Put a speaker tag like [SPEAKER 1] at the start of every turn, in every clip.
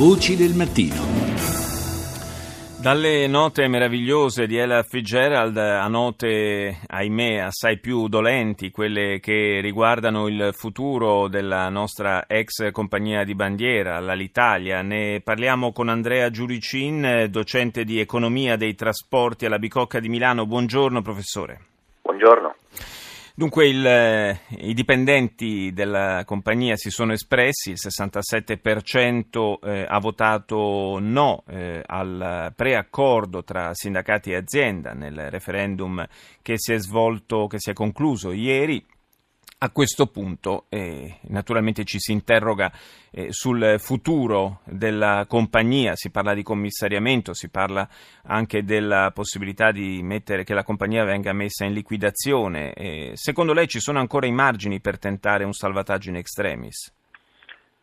[SPEAKER 1] Voci del mattino.
[SPEAKER 2] Dalle note meravigliose di Ella Fitzgerald a note, ahimè, assai più dolenti, quelle che riguardano il futuro della nostra ex compagnia di bandiera, l'Alitalia, ne parliamo con Andrea Giuricin, docente di economia dei trasporti alla Bicocca di Milano. Buongiorno professore.
[SPEAKER 3] Buongiorno.
[SPEAKER 2] Dunque il, eh, i dipendenti della compagnia si sono espressi, il 67% eh, ha votato no eh, al preaccordo tra sindacati e azienda nel referendum che si è svolto, che si è concluso ieri. A questo punto eh, naturalmente ci si interroga eh, sul futuro della compagnia, si parla di commissariamento, si parla anche della possibilità di mettere che la compagnia venga messa in liquidazione. Eh, secondo lei ci sono ancora i margini per tentare un salvataggio in extremis?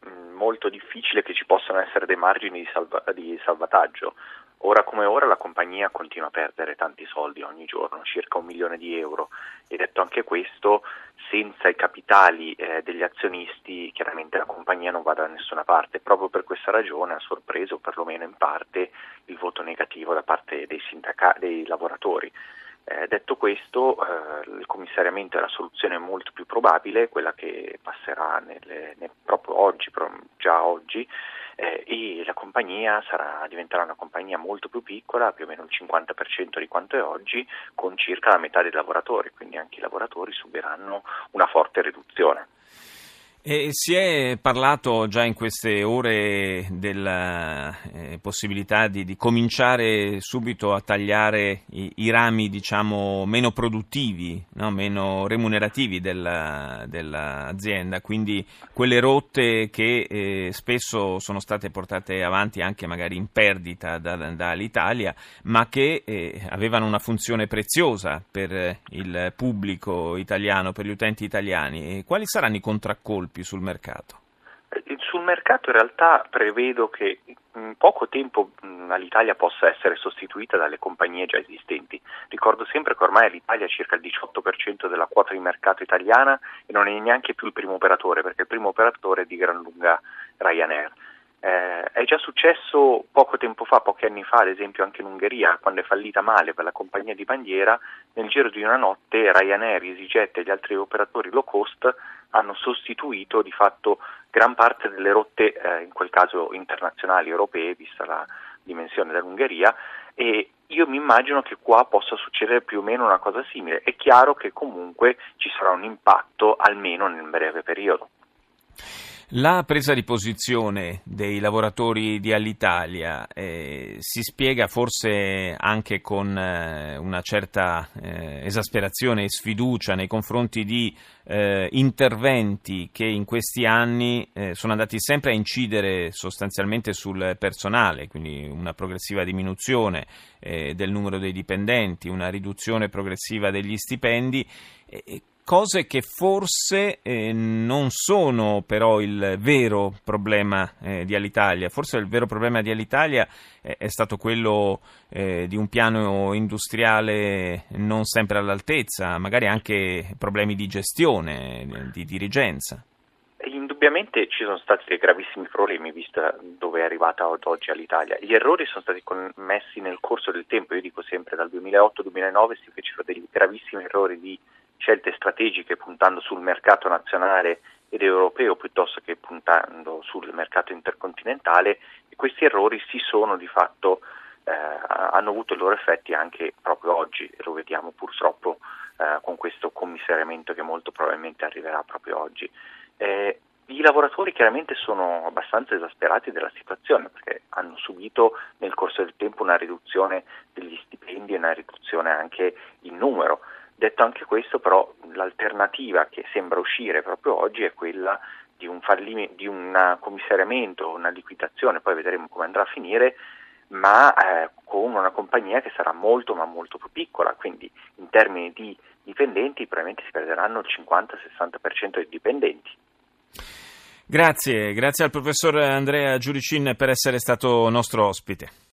[SPEAKER 3] Mm, molto difficile che ci possano essere dei margini di, salva- di salvataggio. Ora come ora la compagnia continua a perdere tanti soldi ogni giorno, circa un milione di euro e detto anche questo, senza i capitali eh, degli azionisti chiaramente la compagnia non va da nessuna parte. Proprio per questa ragione ha sorpreso perlomeno in parte il voto negativo da parte dei, sindaca- dei lavoratori. Eh, detto questo, eh, il commissariamento è la soluzione molto più probabile, quella che passerà nelle, nel, proprio oggi, già oggi, eh, e la compagnia sarà, diventerà una compagnia molto più piccola, più o meno il 50% di quanto è oggi, con circa la metà dei lavoratori, quindi anche i lavoratori subiranno una forte riduzione.
[SPEAKER 2] E si è parlato già in queste ore della eh, possibilità di, di, cominciare subito a tagliare i, i rami diciamo, meno produttivi, no? meno remunerativi della, dell'azienda, quindi quelle rotte che eh, spesso sono state portate avanti anche magari in perdita da, dall'Italia, ma che eh, avevano una funzione preziosa per il pubblico italiano, per gli utenti italiani. E quali saranno i contraccolpi? Sviluppi sul mercato?
[SPEAKER 3] Eh, sul mercato in realtà prevedo che in poco tempo l'Italia possa essere sostituita dalle compagnie già esistenti. Ricordo sempre che ormai l'Italia ha circa il 18% della quota di mercato italiana e non è neanche più il primo operatore, perché il primo operatore è di gran lunga Ryanair. Eh, è già successo poco tempo fa, pochi anni fa, ad esempio anche in Ungheria, quando è fallita male per la compagnia di bandiera, nel giro di una notte Ryanair, EasyJet e gli altri operatori low cost hanno sostituito di fatto gran parte delle rotte, eh, in quel caso internazionali europee, vista la dimensione dell'Ungheria, e io mi immagino che qua possa succedere più o meno una cosa simile. È chiaro che comunque ci sarà un impatto almeno nel breve periodo.
[SPEAKER 2] La presa di posizione dei lavoratori di Alitalia eh, si spiega forse anche con eh, una certa eh, esasperazione e sfiducia nei confronti di eh, interventi che in questi anni eh, sono andati sempre a incidere sostanzialmente sul personale, quindi una progressiva diminuzione eh, del numero dei dipendenti, una riduzione progressiva degli stipendi cose che forse eh, non sono però il vero problema eh, di Alitalia. Forse il vero problema di Alitalia eh, è stato quello eh, di un piano industriale non sempre all'altezza, magari anche problemi di gestione, di dirigenza.
[SPEAKER 3] Indubbiamente ci sono stati dei gravissimi problemi, vista dove è arrivata oggi all'Italia. Gli errori sono stati commessi nel corso del tempo, io dico sempre dal 2008-2009 si fecero dei gravissimi errori di scelte strategiche puntando sul mercato nazionale ed europeo piuttosto che puntando sul mercato intercontinentale e questi errori si sono di fatto eh, hanno avuto i loro effetti anche proprio oggi e lo vediamo purtroppo eh, con questo commissariamento che molto probabilmente arriverà proprio oggi. Eh, i lavoratori chiaramente sono abbastanza esasperati della situazione perché hanno subito nel corso del tempo una riduzione degli stipendi e una riduzione anche in numero. Detto anche questo, però, l'alternativa che sembra uscire proprio oggi è quella di un, fallime, di un commissariamento, una liquidazione, poi vedremo come andrà a finire, ma eh, con una compagnia che sarà molto ma molto più piccola, quindi in termini di dipendenti probabilmente si perderanno il 50-60% dei dipendenti.
[SPEAKER 2] Grazie, grazie al professor Andrea Giuricin per essere stato nostro ospite.